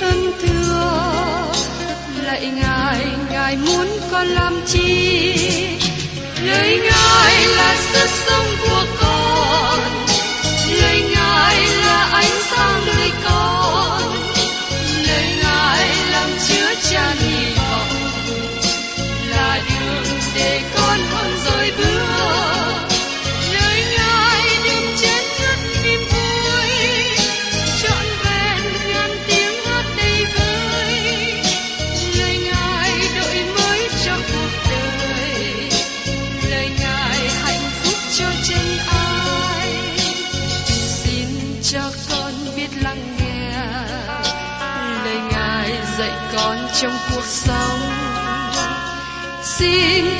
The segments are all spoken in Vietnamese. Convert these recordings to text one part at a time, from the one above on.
thân thưa. Lạy ngài ngài muốn con làm chi? Lời ngài là sức sống của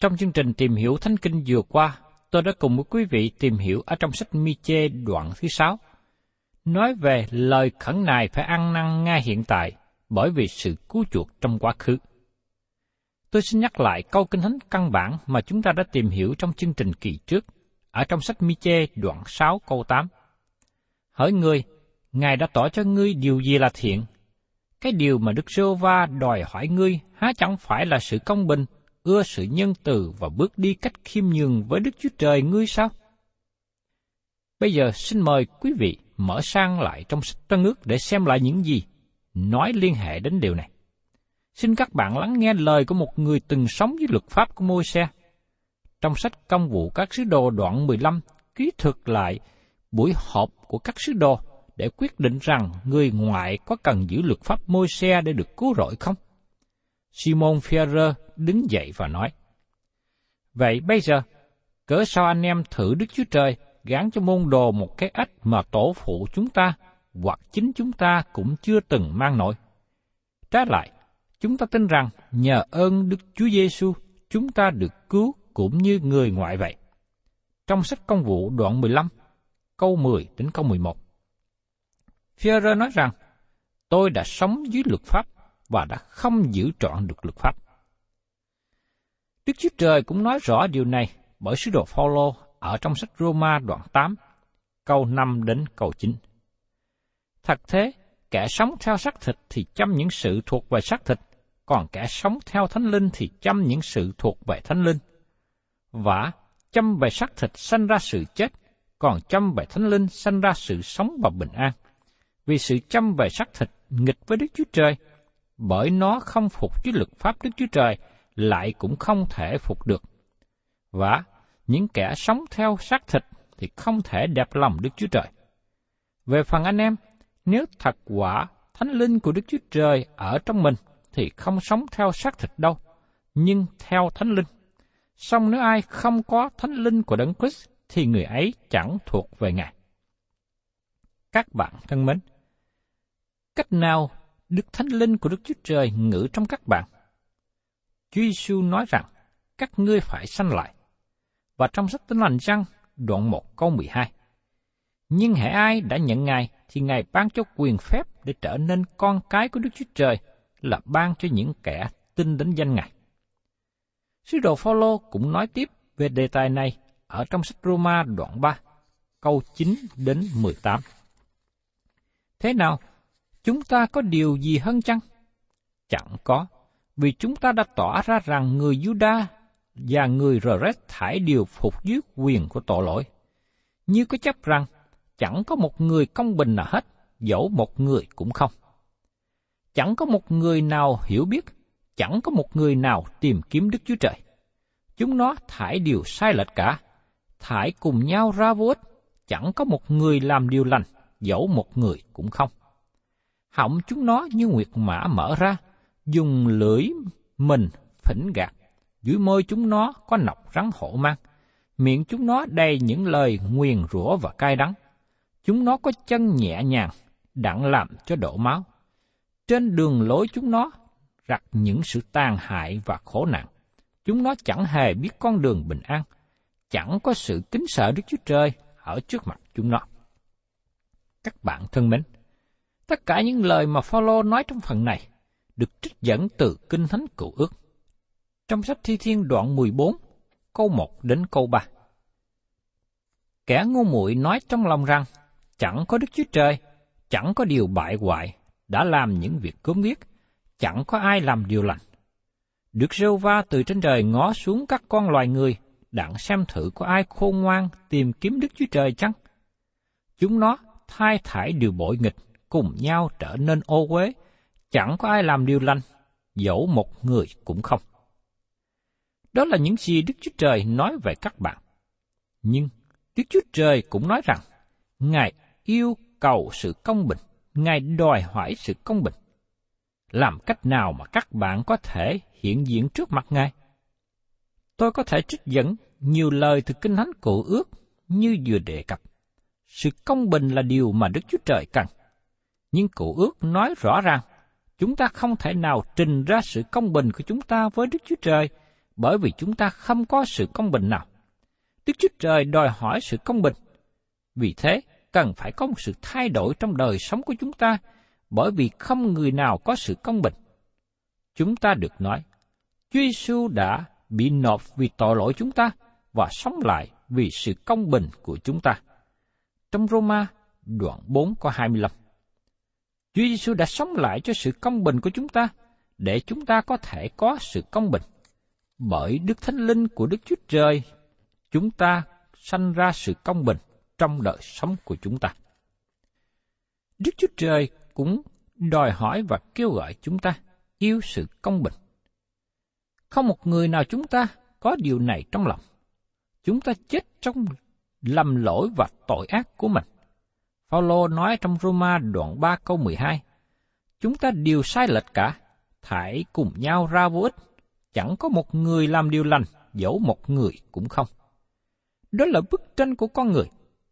Trong chương trình tìm hiểu Thánh Kinh vừa qua, tôi đã cùng với quý vị tìm hiểu ở trong sách Mi-chê đoạn thứ sáu, nói về lời khẩn nài phải ăn năn ngay hiện tại bởi vì sự cứu chuộc trong quá khứ. Tôi xin nhắc lại câu kinh thánh căn bản mà chúng ta đã tìm hiểu trong chương trình kỳ trước, ở trong sách Mi-chê đoạn 6 câu 8. Hỡi ngươi Ngài đã tỏ cho ngươi điều gì là thiện, cái điều mà Đức Sô Va đòi hỏi ngươi há chẳng phải là sự công bình, ưa sự nhân từ và bước đi cách khiêm nhường với Đức Chúa Trời ngươi sao? Bây giờ xin mời quý vị mở sang lại trong sách Tân ước để xem lại những gì nói liên hệ đến điều này. Xin các bạn lắng nghe lời của một người từng sống với luật pháp của môi xe. Trong sách công vụ các sứ đồ đoạn 15 ký thực lại buổi họp của các sứ đồ để quyết định rằng người ngoại có cần giữ luật pháp môi xe để được cứu rỗi không? Simon Ferrer đứng dậy và nói, Vậy bây giờ, cớ sao anh em thử Đức Chúa Trời gán cho môn đồ một cái ách mà tổ phụ chúng ta hoặc chính chúng ta cũng chưa từng mang nổi. Trái lại, chúng ta tin rằng nhờ ơn Đức Chúa Giêsu chúng ta được cứu cũng như người ngoại vậy. Trong sách công vụ đoạn 15, câu 10 đến câu 11. Führer nói rằng, tôi đã sống dưới luật pháp và đã không giữ trọn được luật pháp. Đức Chúa Trời cũng nói rõ điều này bởi sứ đồ Phaolô ở trong sách Roma đoạn 8, câu 5 đến câu 9. Thật thế, kẻ sống theo xác thịt thì chăm những sự thuộc về xác thịt, còn kẻ sống theo thánh linh thì chăm những sự thuộc về thánh linh. Và chăm về xác thịt sanh ra sự chết, còn chăm về thánh linh sanh ra sự sống và bình an. Vì sự chăm về xác thịt nghịch với Đức Chúa Trời, bởi nó không phục với luật pháp Đức Chúa Trời, lại cũng không thể phục được. Và những kẻ sống theo xác thịt thì không thể đẹp lòng Đức Chúa Trời. Về phần anh em, nếu thật quả thánh linh của Đức Chúa Trời ở trong mình, thì không sống theo xác thịt đâu, nhưng theo thánh linh. Song nếu ai không có thánh linh của Đấng Christ, thì người ấy chẳng thuộc về Ngài. Các bạn thân mến, cách nào Đức Thánh Linh của Đức Chúa Trời ngự trong các bạn? Chúa Giêsu nói rằng, các ngươi phải sanh lại. Và trong sách Tin lành răng, đoạn 1 câu 12. Nhưng hãy ai đã nhận Ngài, thì Ngài ban cho quyền phép để trở nên con cái của Đức Chúa Trời là ban cho những kẻ tin đến danh Ngài. Sứ đồ Phaolô cũng nói tiếp về đề tài này ở trong sách Roma đoạn 3, câu 9 đến 18. Thế nào, chúng ta có điều gì hơn chăng? Chẳng có, vì chúng ta đã tỏ ra rằng người Juda và người Rores thải điều phục dưới quyền của tội lỗi. Như có chấp rằng, chẳng có một người công bình nào hết, dẫu một người cũng không. Chẳng có một người nào hiểu biết, chẳng có một người nào tìm kiếm Đức Chúa Trời. Chúng nó thải điều sai lệch cả, thải cùng nhau ra vô ích, chẳng có một người làm điều lành, dẫu một người cũng không. Họng chúng nó như nguyệt mã mở ra, dùng lưỡi mình phỉnh gạt, dưới môi chúng nó có nọc rắn hổ mang, miệng chúng nó đầy những lời nguyền rủa và cay đắng. Chúng nó có chân nhẹ nhàng, đặng làm cho đổ máu. Trên đường lối chúng nó rặt những sự tàn hại và khổ nạn. Chúng nó chẳng hề biết con đường bình an, chẳng có sự kính sợ Đức Chúa Trời ở trước mặt chúng nó. Các bạn thân mến, tất cả những lời mà Phaolô nói trong phần này được trích dẫn từ Kinh Thánh Cựu Ước. Trong sách Thi Thiên đoạn 14, câu 1 đến câu 3. Kẻ ngu muội nói trong lòng rằng, chẳng có Đức Chúa Trời, chẳng có điều bại hoại, đã làm những việc cướm biết, chẳng có ai làm điều lành. được rêu va từ trên trời ngó xuống các con loài người, đặng xem thử có ai khôn ngoan tìm kiếm Đức Chúa Trời chăng? Chúng nó thay thải điều bội nghịch, cùng nhau trở nên ô uế, chẳng có ai làm điều lành, dẫu một người cũng không. Đó là những gì Đức Chúa Trời nói về các bạn. Nhưng Đức Chúa Trời cũng nói rằng, Ngài yêu cầu sự công bình, Ngài đòi hỏi sự công bình. Làm cách nào mà các bạn có thể hiện diện trước mặt Ngài? Tôi có thể trích dẫn nhiều lời từ Kinh Thánh cổ ước như vừa đề cập. Sự công bình là điều mà Đức Chúa Trời cần. Nhưng Cụ ước nói rõ ràng, chúng ta không thể nào trình ra sự công bình của chúng ta với Đức Chúa Trời bởi vì chúng ta không có sự công bình nào. Đức Chúa Trời đòi hỏi sự công bình. Vì thế, cần phải có một sự thay đổi trong đời sống của chúng ta, bởi vì không người nào có sự công bình. Chúng ta được nói, Chúa Giêsu đã bị nộp vì tội lỗi chúng ta và sống lại vì sự công bình của chúng ta. Trong Roma, đoạn 4 có 25. Chúa Giêsu đã sống lại cho sự công bình của chúng ta, để chúng ta có thể có sự công bình bởi Đức Thánh Linh của Đức Chúa Trời, chúng ta sanh ra sự công bình trong đời sống của chúng ta. Đức Chúa Trời cũng đòi hỏi và kêu gọi chúng ta yêu sự công bình. Không một người nào chúng ta có điều này trong lòng. Chúng ta chết trong lầm lỗi và tội ác của mình. Phaolô nói trong Roma đoạn 3 câu 12, Chúng ta đều sai lệch cả, thải cùng nhau ra vô ích, chẳng có một người làm điều lành, dẫu một người cũng không. Đó là bức tranh của con người,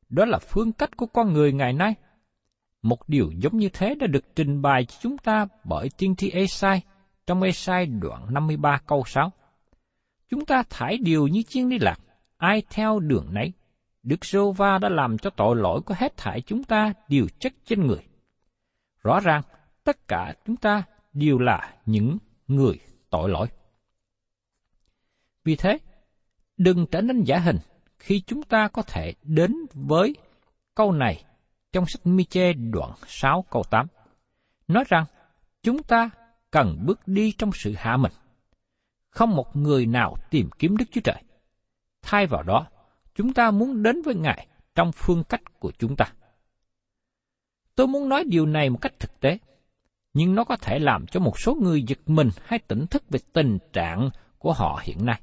đó là phương cách của con người ngày nay. Một điều giống như thế đã được trình bày cho chúng ta bởi tiên tri Esai trong Esai đoạn 53 câu 6. Chúng ta thải điều như chiên đi lạc, ai theo đường nấy. Đức Sô Va đã làm cho tội lỗi của hết thảy chúng ta đều chất trên người. Rõ ràng, tất cả chúng ta đều là những người tội lỗi. Vì thế, đừng trở nên giả hình khi chúng ta có thể đến với câu này trong sách Miche đoạn 6 câu 8. Nói rằng, chúng ta cần bước đi trong sự hạ mình. Không một người nào tìm kiếm Đức Chúa Trời. Thay vào đó, chúng ta muốn đến với Ngài trong phương cách của chúng ta. Tôi muốn nói điều này một cách thực tế, nhưng nó có thể làm cho một số người giật mình hay tỉnh thức về tình trạng của họ hiện nay.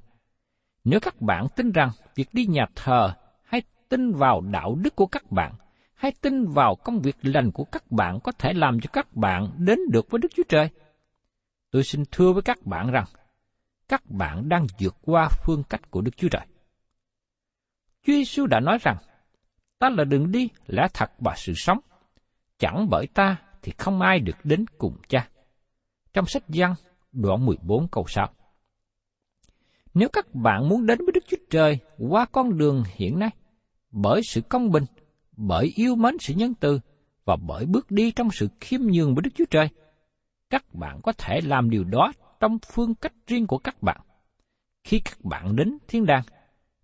Nếu các bạn tin rằng việc đi nhà thờ hay tin vào đạo đức của các bạn, hay tin vào công việc lành của các bạn có thể làm cho các bạn đến được với Đức Chúa Trời, tôi xin thưa với các bạn rằng, các bạn đang vượt qua phương cách của Đức Chúa Trời. Chúa Giêsu đã nói rằng, ta là đường đi, lẽ thật và sự sống. Chẳng bởi ta thì không ai được đến cùng cha. Trong sách Giăng, đoạn 14 câu 6. Nếu các bạn muốn đến với Đức Chúa Trời qua con đường hiện nay, bởi sự công bình, bởi yêu mến sự nhân từ và bởi bước đi trong sự khiêm nhường với Đức Chúa Trời, các bạn có thể làm điều đó trong phương cách riêng của các bạn. Khi các bạn đến thiên đàng,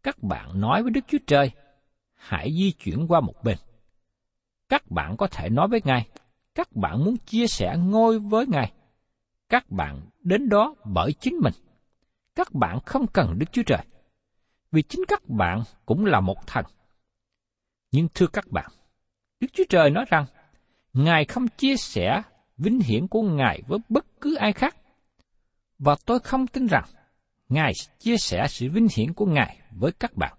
các bạn nói với Đức Chúa Trời, hãy di chuyển qua một bên. Các bạn có thể nói với Ngài, các bạn muốn chia sẻ ngôi với Ngài. Các bạn đến đó bởi chính mình. Các bạn không cần Đức Chúa Trời, vì chính các bạn cũng là một thần. Nhưng thưa các bạn, Đức Chúa Trời nói rằng, Ngài không chia sẻ vinh hiển của Ngài với bất cứ ai khác. Và tôi không tin rằng Ngài chia sẻ sự vinh hiển của Ngài với các bạn.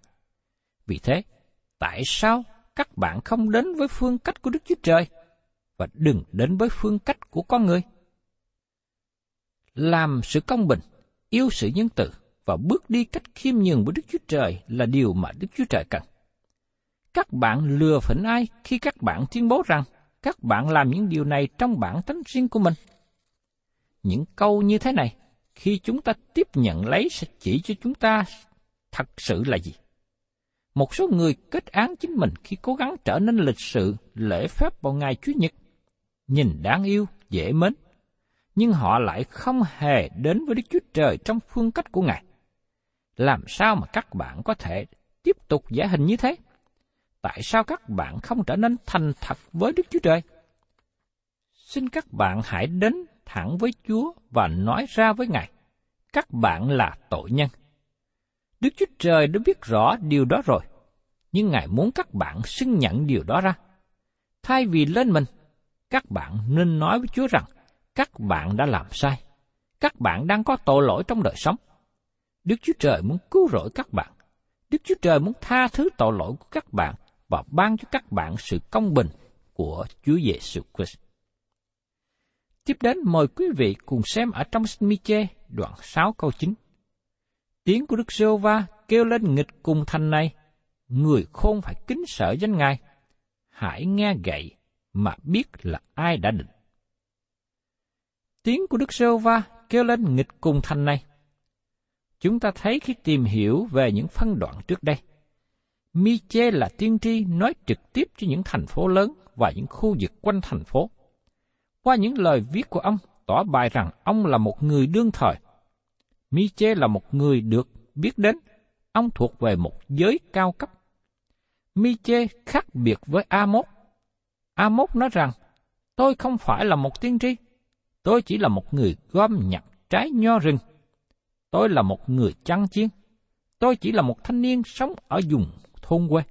Vì thế, tại sao các bạn không đến với phương cách của Đức Chúa Trời và đừng đến với phương cách của con người? Làm sự công bình, yêu sự nhân từ và bước đi cách khiêm nhường với Đức Chúa Trời là điều mà Đức Chúa Trời cần. Các bạn lừa phỉnh ai khi các bạn tuyên bố rằng các bạn làm những điều này trong bản tính riêng của mình? Những câu như thế này, khi chúng ta tiếp nhận lấy sẽ chỉ cho chúng ta thật sự là gì? Một số người kết án chính mình khi cố gắng trở nên lịch sự, lễ phép vào ngày Chúa nhật. Nhìn đáng yêu, dễ mến. Nhưng họ lại không hề đến với Đức Chúa Trời trong phương cách của Ngài. Làm sao mà các bạn có thể tiếp tục giả hình như thế? tại sao các bạn không trở nên thành thật với Đức Chúa Trời? Xin các bạn hãy đến thẳng với Chúa và nói ra với Ngài, các bạn là tội nhân. Đức Chúa Trời đã biết rõ điều đó rồi, nhưng Ngài muốn các bạn xưng nhận điều đó ra. Thay vì lên mình, các bạn nên nói với Chúa rằng các bạn đã làm sai, các bạn đang có tội lỗi trong đời sống. Đức Chúa Trời muốn cứu rỗi các bạn. Đức Chúa Trời muốn tha thứ tội lỗi của các bạn và ban cho các bạn sự công bình của Chúa Giêsu Christ. Tiếp đến mời quý vị cùng xem ở trong Mi-chê đoạn 6 câu 9. Tiếng của Đức giê va kêu lên nghịch cùng thành này, người khôn phải kính sợ danh Ngài. Hãy nghe gậy mà biết là ai đã định. Tiếng của Đức giê va kêu lên nghịch cùng thành này. Chúng ta thấy khi tìm hiểu về những phân đoạn trước đây, Mi-chê là tiên tri nói trực tiếp cho những thành phố lớn và những khu vực quanh thành phố. Qua những lời viết của ông, tỏ bài rằng ông là một người đương thời. Miche là một người được biết đến, ông thuộc về một giới cao cấp. Miche khác biệt với A-mốt. A-mốt nói rằng, tôi không phải là một tiên tri, tôi chỉ là một người gom nhặt trái nho rừng. Tôi là một người chăn chiên, tôi chỉ là một thanh niên sống ở vùng thôn quê.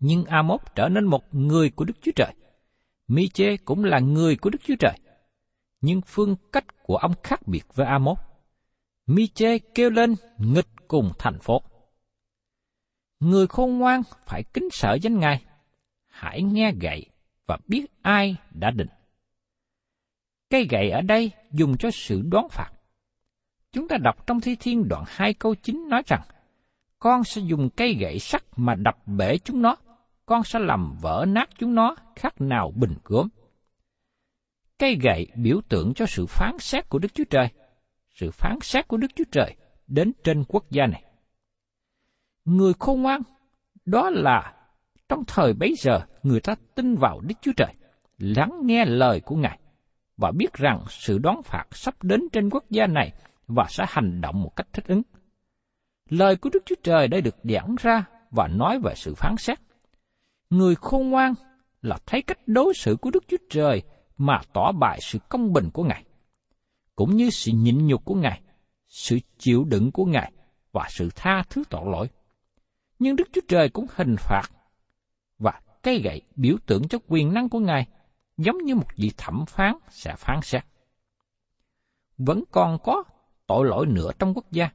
Nhưng Amos trở nên một người của Đức Chúa Trời. Mi-chê cũng là người của Đức Chúa Trời. Nhưng phương cách của ông khác biệt với Amos. Mi-chê kêu lên nghịch cùng thành phố. Người khôn ngoan phải kính sợ danh Ngài. Hãy nghe gậy và biết ai đã định. Cây gậy ở đây dùng cho sự đoán phạt. Chúng ta đọc trong Thi Thiên đoạn 2 câu 9 nói rằng, con sẽ dùng cây gậy sắt mà đập bể chúng nó, con sẽ làm vỡ nát chúng nó khác nào bình gốm. Cây gậy biểu tượng cho sự phán xét của Đức Chúa Trời, sự phán xét của Đức Chúa Trời đến trên quốc gia này. Người khôn ngoan, đó là trong thời bấy giờ người ta tin vào Đức Chúa Trời, lắng nghe lời của Ngài và biết rằng sự đón phạt sắp đến trên quốc gia này và sẽ hành động một cách thích ứng lời của Đức Chúa Trời đã được giảng ra và nói về sự phán xét. Người khôn ngoan là thấy cách đối xử của Đức Chúa Trời mà tỏ bại sự công bình của Ngài, cũng như sự nhịn nhục của Ngài, sự chịu đựng của Ngài và sự tha thứ tội lỗi. Nhưng Đức Chúa Trời cũng hình phạt và cây gậy biểu tượng cho quyền năng của Ngài, giống như một vị thẩm phán sẽ phán xét. Vẫn còn có tội lỗi nữa trong quốc gia,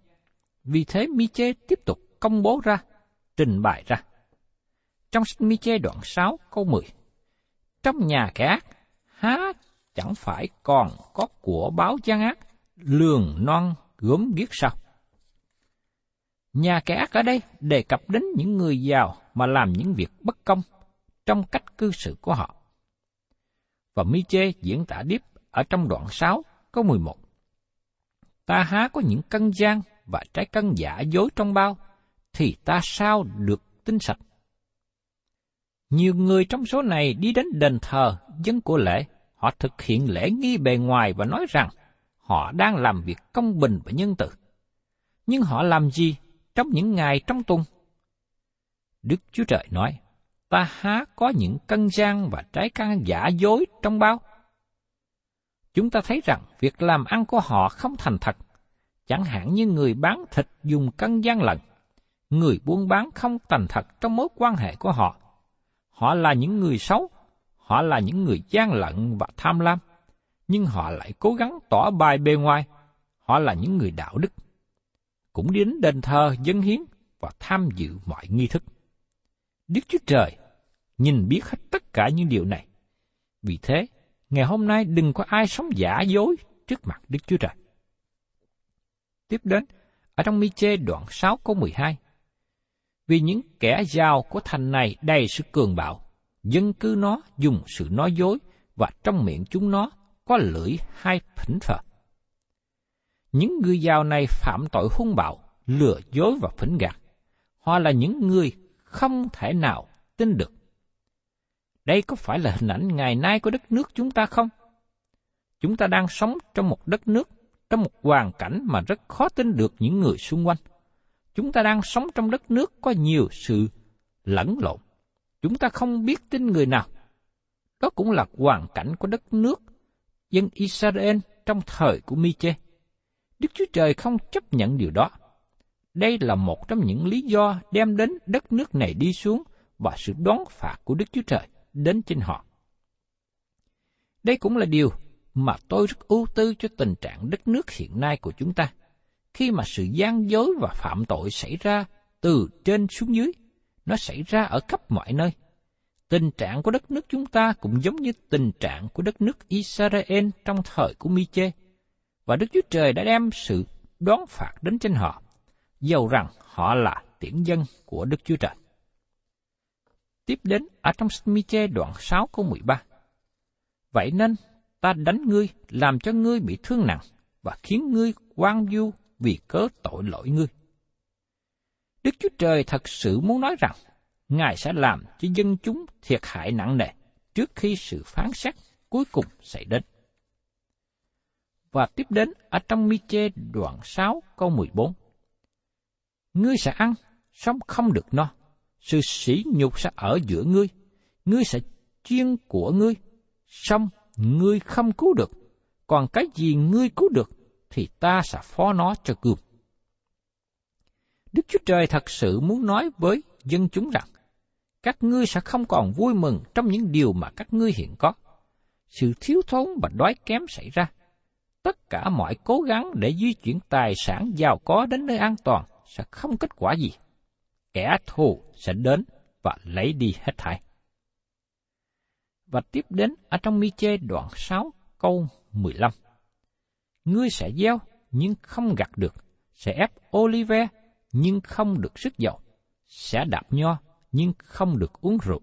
vì thế Miche tiếp tục công bố ra, trình bày ra. Trong sách Miche đoạn 6 câu 10, Trong nhà kẻ ác, há chẳng phải còn có của báo gian ác, lường non gớm ghiếc sao? Nhà kẻ ác ở đây đề cập đến những người giàu mà làm những việc bất công trong cách cư xử của họ. Và Miche diễn tả tiếp ở trong đoạn 6 câu 11. Ta há có những cân gian và trái cân giả dối trong bao, thì ta sao được tinh sạch? Nhiều người trong số này đi đến đền thờ dân của lễ, họ thực hiện lễ nghi bề ngoài và nói rằng họ đang làm việc công bình và nhân từ. Nhưng họ làm gì trong những ngày trong tuần? Đức Chúa Trời nói, ta há có những cân gian và trái căn giả dối trong bao? Chúng ta thấy rằng việc làm ăn của họ không thành thật, chẳng hạn như người bán thịt dùng cân gian lận, người buôn bán không thành thật trong mối quan hệ của họ. Họ là những người xấu, họ là những người gian lận và tham lam, nhưng họ lại cố gắng tỏ bài bề ngoài, họ là những người đạo đức. Cũng đến đền thờ dân hiến và tham dự mọi nghi thức. Đức Chúa Trời nhìn biết hết tất cả những điều này. Vì thế, ngày hôm nay đừng có ai sống giả dối trước mặt Đức Chúa Trời. Tiếp đến, ở trong mi chê đoạn 6 câu 12. Vì những kẻ giàu của thành này đầy sự cường bạo, dân cư nó dùng sự nói dối và trong miệng chúng nó có lưỡi hai phỉnh phờ. Những người giàu này phạm tội hung bạo, lừa dối và phỉnh gạt. Họ là những người không thể nào tin được. Đây có phải là hình ảnh ngày nay của đất nước chúng ta không? Chúng ta đang sống trong một đất nước, trong một hoàn cảnh mà rất khó tin được những người xung quanh. Chúng ta đang sống trong đất nước có nhiều sự lẫn lộn. Chúng ta không biết tin người nào. Đó cũng là hoàn cảnh của đất nước dân Israel trong thời của Mi-chê. Đức Chúa Trời không chấp nhận điều đó. Đây là một trong những lý do đem đến đất nước này đi xuống và sự đón phạt của Đức Chúa Trời đến trên họ. Đây cũng là điều mà tôi rất ưu tư cho tình trạng đất nước hiện nay của chúng ta, khi mà sự gian dối và phạm tội xảy ra từ trên xuống dưới, nó xảy ra ở khắp mọi nơi. Tình trạng của đất nước chúng ta cũng giống như tình trạng của đất nước Israel trong thời của Mi-chê, và Đức Chúa Trời đã đem sự đón phạt đến trên họ, dầu rằng họ là tiễn dân của Đức Chúa Trời. Tiếp đến ở trong Mi-chê đoạn 6 câu 13. Vậy nên ta đánh ngươi, làm cho ngươi bị thương nặng, và khiến ngươi quan du vì cớ tội lỗi ngươi. Đức Chúa Trời thật sự muốn nói rằng, Ngài sẽ làm cho dân chúng thiệt hại nặng nề trước khi sự phán xét cuối cùng xảy đến. Và tiếp đến ở trong Mi-chê đoạn 6 câu 14. Ngươi sẽ ăn, sống không được no. Sự sỉ nhục sẽ ở giữa ngươi. Ngươi sẽ chuyên của ngươi, xong ngươi không cứu được. Còn cái gì ngươi cứu được, thì ta sẽ phó nó cho cương. Đức Chúa Trời thật sự muốn nói với dân chúng rằng, các ngươi sẽ không còn vui mừng trong những điều mà các ngươi hiện có. Sự thiếu thốn và đói kém xảy ra. Tất cả mọi cố gắng để di chuyển tài sản giàu có đến nơi an toàn sẽ không kết quả gì. Kẻ thù sẽ đến và lấy đi hết thảy. Và tiếp đến ở trong mi chê đoạn 6 câu 15. Ngươi sẽ gieo nhưng không gặt được, sẽ ép olive nhưng không được sức dầu, sẽ đạp nho nhưng không được uống rượu.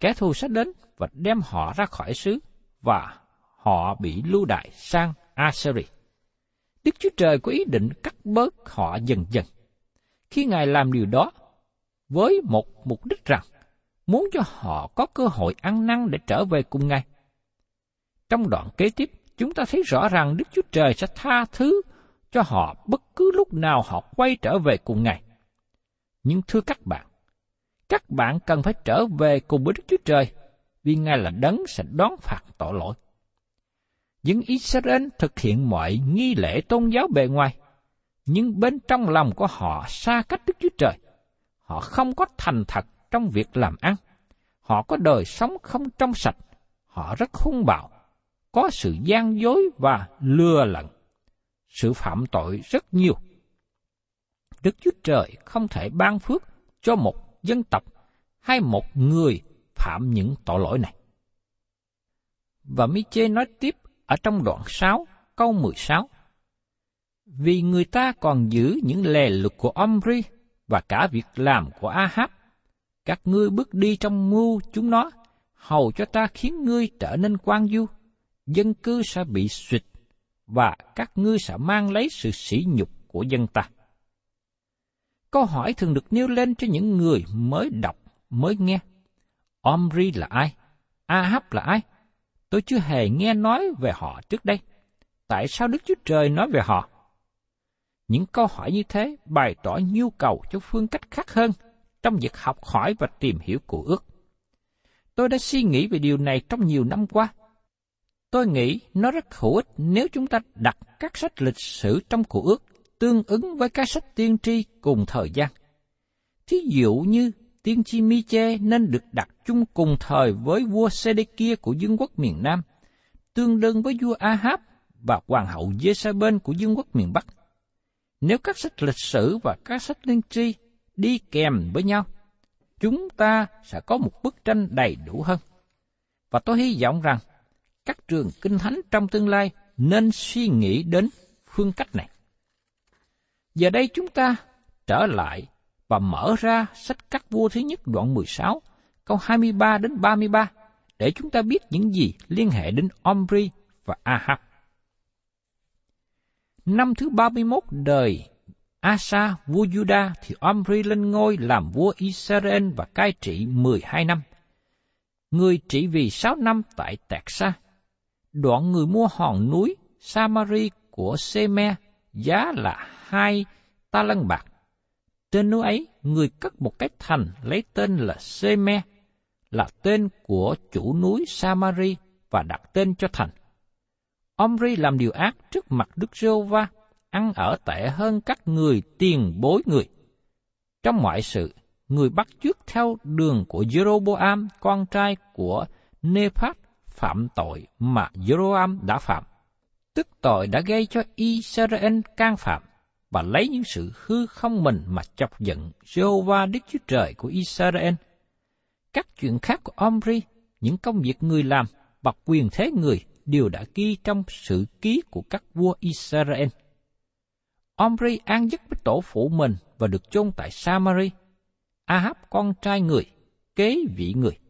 Kẻ thù sẽ đến và đem họ ra khỏi xứ và họ bị lưu đại sang Assyria. Đức Chúa Trời có ý định cắt bớt họ dần dần. Khi Ngài làm điều đó, với một mục đích rằng muốn cho họ có cơ hội ăn năn để trở về cùng Ngài. Trong đoạn kế tiếp, chúng ta thấy rõ rằng Đức Chúa Trời sẽ tha thứ cho họ bất cứ lúc nào họ quay trở về cùng Ngài. Nhưng thưa các bạn, các bạn cần phải trở về cùng với Đức Chúa Trời, vì Ngài là đấng sẽ đón phạt tội lỗi. Những Israel thực hiện mọi nghi lễ tôn giáo bề ngoài, nhưng bên trong lòng của họ xa cách Đức Chúa Trời. Họ không có thành thật trong việc làm ăn. Họ có đời sống không trong sạch. Họ rất hung bạo, có sự gian dối và lừa lận. Sự phạm tội rất nhiều Đức Chúa Trời không thể ban phước cho một dân tộc hay một người phạm những tội lỗi này. Và Mi-chê nói tiếp ở trong đoạn 6, câu 16. Vì người ta còn giữ những lề luật của Omri và cả việc làm của Ahab, các ngươi bước đi trong mưu chúng nó, hầu cho ta khiến ngươi trở nên quan du, dân cư sẽ bị suyệt, và các ngươi sẽ mang lấy sự sỉ nhục của dân ta. Câu hỏi thường được nêu lên cho những người mới đọc, mới nghe. Omri là ai? Ahab là ai? Tôi chưa hề nghe nói về họ trước đây. Tại sao Đức Chúa Trời nói về họ? Những câu hỏi như thế bày tỏ nhu cầu cho phương cách khác hơn trong việc học hỏi và tìm hiểu của ước. Tôi đã suy nghĩ về điều này trong nhiều năm qua. Tôi nghĩ nó rất hữu ích nếu chúng ta đặt các sách lịch sử trong cụ ước tương ứng với các sách tiên tri cùng thời gian. Thí dụ như tiên tri Miche nên được đặt chung cùng thời với vua Sê-đê-kia của vương quốc miền Nam, tương đương với vua Ahab và hoàng hậu Jezebel của vương quốc miền Bắc. Nếu các sách lịch sử và các sách tiên tri đi kèm với nhau, chúng ta sẽ có một bức tranh đầy đủ hơn. Và tôi hy vọng rằng các trường kinh thánh trong tương lai nên suy nghĩ đến phương cách này. Giờ đây chúng ta trở lại và mở ra sách các vua thứ nhất đoạn 16, câu 23 đến 33 để chúng ta biết những gì liên hệ đến Omri và Ahab. Năm thứ 31 đời Asa, vua Juda thì Omri lên ngôi làm vua Israel và cai trị 12 năm. Người trị vì 6 năm tại Tạc Sa. Đoạn người mua hòn núi Samari của Seme giá là hai ta lân bạc. Trên núi ấy, người cất một cái thành lấy tên là Seme, là tên của chủ núi Samari và đặt tên cho thành. Omri làm điều ác trước mặt Đức giê va ăn ở tệ hơn các người tiền bối người. Trong mọi sự, người bắt chước theo đường của Jeroboam, con trai của Nephat, phạm tội mà Jeroam đã phạm. Tức tội đã gây cho Israel can phạm và lấy những sự hư không mình mà chọc giận Jehovah Đức Chúa Trời của Israel. Các chuyện khác của Omri, những công việc người làm và quyền thế người đều đã ghi trong sự ký của các vua Israel. Omri an giấc với tổ phụ mình và được chôn tại Samari. Ahab con trai người, kế vị người.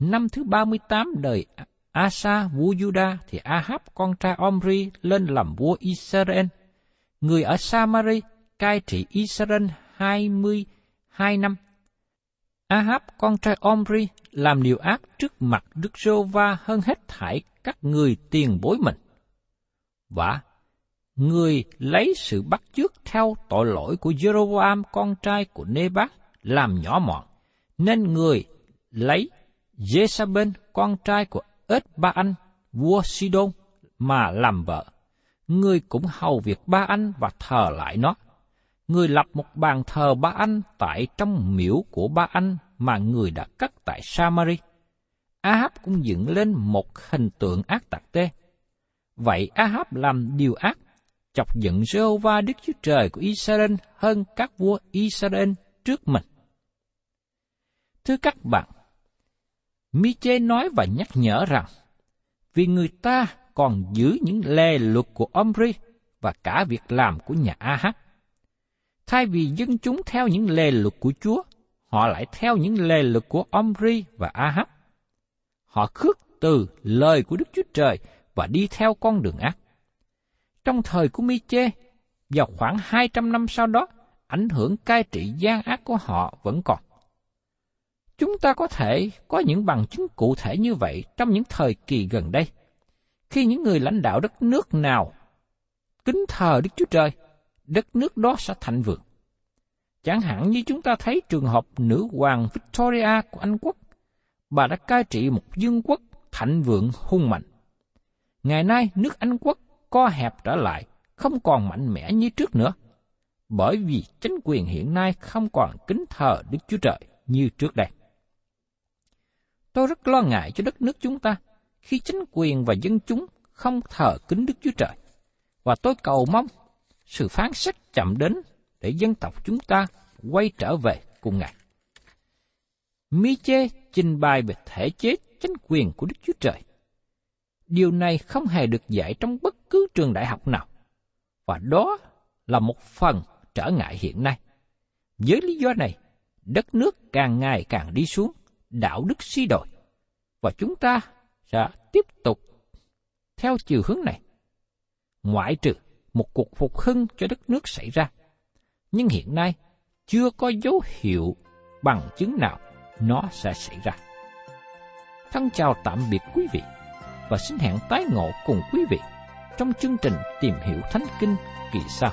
Năm thứ 38 đời Asa vua Juda thì Ahab con trai Omri lên làm vua Israel. Người ở Samari cai trị Israel 22 năm. Ahab con trai Omri làm điều ác trước mặt Đức Rô Va hơn hết thảy các người tiền bối mình. Và người lấy sự bắt chước theo tội lỗi của Jeroboam con trai của Nebat làm nhỏ mọn, nên người lấy Jezabel con trai của ết ba anh vua Sidon mà làm vợ. Người cũng hầu việc ba anh và thờ lại nó. Người lập một bàn thờ ba anh tại trong miễu của ba anh mà người đã cất tại Samari. Ahab cũng dựng lên một hình tượng ác tặc tê. Vậy Ahab làm điều ác chọc giận Jehovah Đức Chúa Trời của Israel hơn các vua Israel trước mình. Thưa các bạn, Miche nói và nhắc nhở rằng, vì người ta còn giữ những lề luật của Omri và cả việc làm của nhà Ahab. Thay vì dân chúng theo những lề luật của Chúa, họ lại theo những lề luật của Omri và Ahab. Họ khước từ lời của Đức Chúa Trời và đi theo con đường ác. Trong thời của Mi-chê, vào khoảng 200 năm sau đó, ảnh hưởng cai trị gian ác của họ vẫn còn. Chúng ta có thể có những bằng chứng cụ thể như vậy trong những thời kỳ gần đây. Khi những người lãnh đạo đất nước nào kính thờ Đức Chúa Trời, đất nước đó sẽ thịnh vượng. Chẳng hạn như chúng ta thấy trường hợp nữ hoàng Victoria của Anh Quốc, bà đã cai trị một vương quốc thịnh vượng hung mạnh. Ngày nay, nước Anh Quốc co hẹp trở lại, không còn mạnh mẽ như trước nữa, bởi vì chính quyền hiện nay không còn kính thờ Đức Chúa Trời như trước đây. Tôi rất lo ngại cho đất nước chúng ta khi chính quyền và dân chúng không thờ kính Đức Chúa Trời. Và tôi cầu mong sự phán xét chậm đến để dân tộc chúng ta quay trở về cùng Ngài. Mi-chê trình bày về thể chế chính quyền của Đức Chúa Trời. Điều này không hề được dạy trong bất cứ trường đại học nào. Và đó là một phần trở ngại hiện nay. Với lý do này, đất nước càng ngày càng đi xuống, đạo đức suy đồi. Và chúng ta sẽ tiếp tục theo chiều hướng này. Ngoại trừ một cuộc phục hưng cho đất nước xảy ra. Nhưng hiện nay chưa có dấu hiệu bằng chứng nào nó sẽ xảy ra. Thân chào tạm biệt quý vị và xin hẹn tái ngộ cùng quý vị trong chương trình tìm hiểu Thánh Kinh kỳ sau.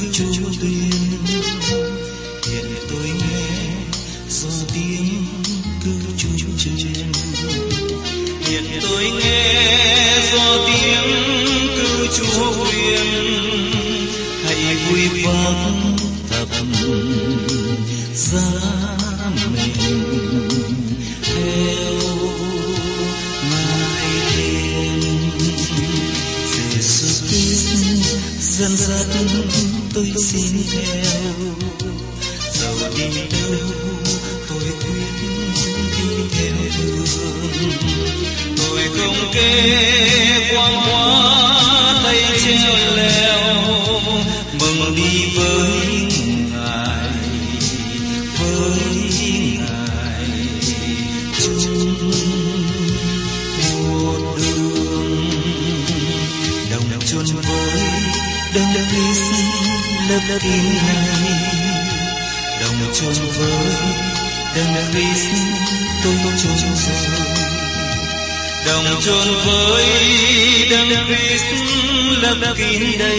Cứu đồng Christ lớp kín này đồng chôn với đồng Christ tôi chôn rồi đồng chôn với đồng Christ lớp kín đây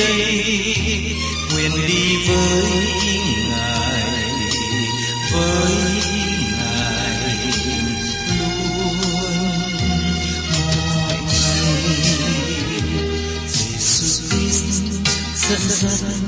nguyện đi với ngài với mọi